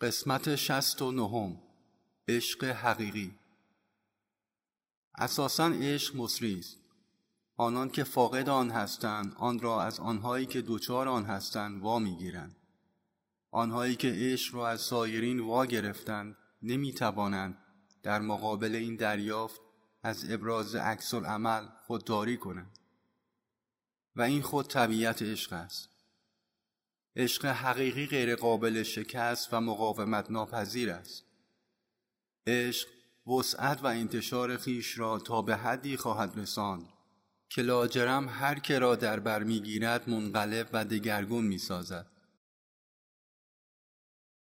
قسمت شست و نهم. عشق حقیقی. اساسا عشق مصری است. آنان که فاقد آن هستند آن را از آنهایی که دوچار آن هستند وا می‌گیرند. آنهایی که عشق را از سایرین وا گرفتند نمی توانند در مقابل این دریافت از ابراز عکس العمل خودداری کنند. و این خود طبیعت عشق است. عشق حقیقی غیر قابل شکست و مقاومت ناپذیر است. عشق وسعت و انتشار خیش را تا به حدی خواهد رساند که لاجرم هر که را در بر می‌گیرد منقلب و دگرگون می‌سازد.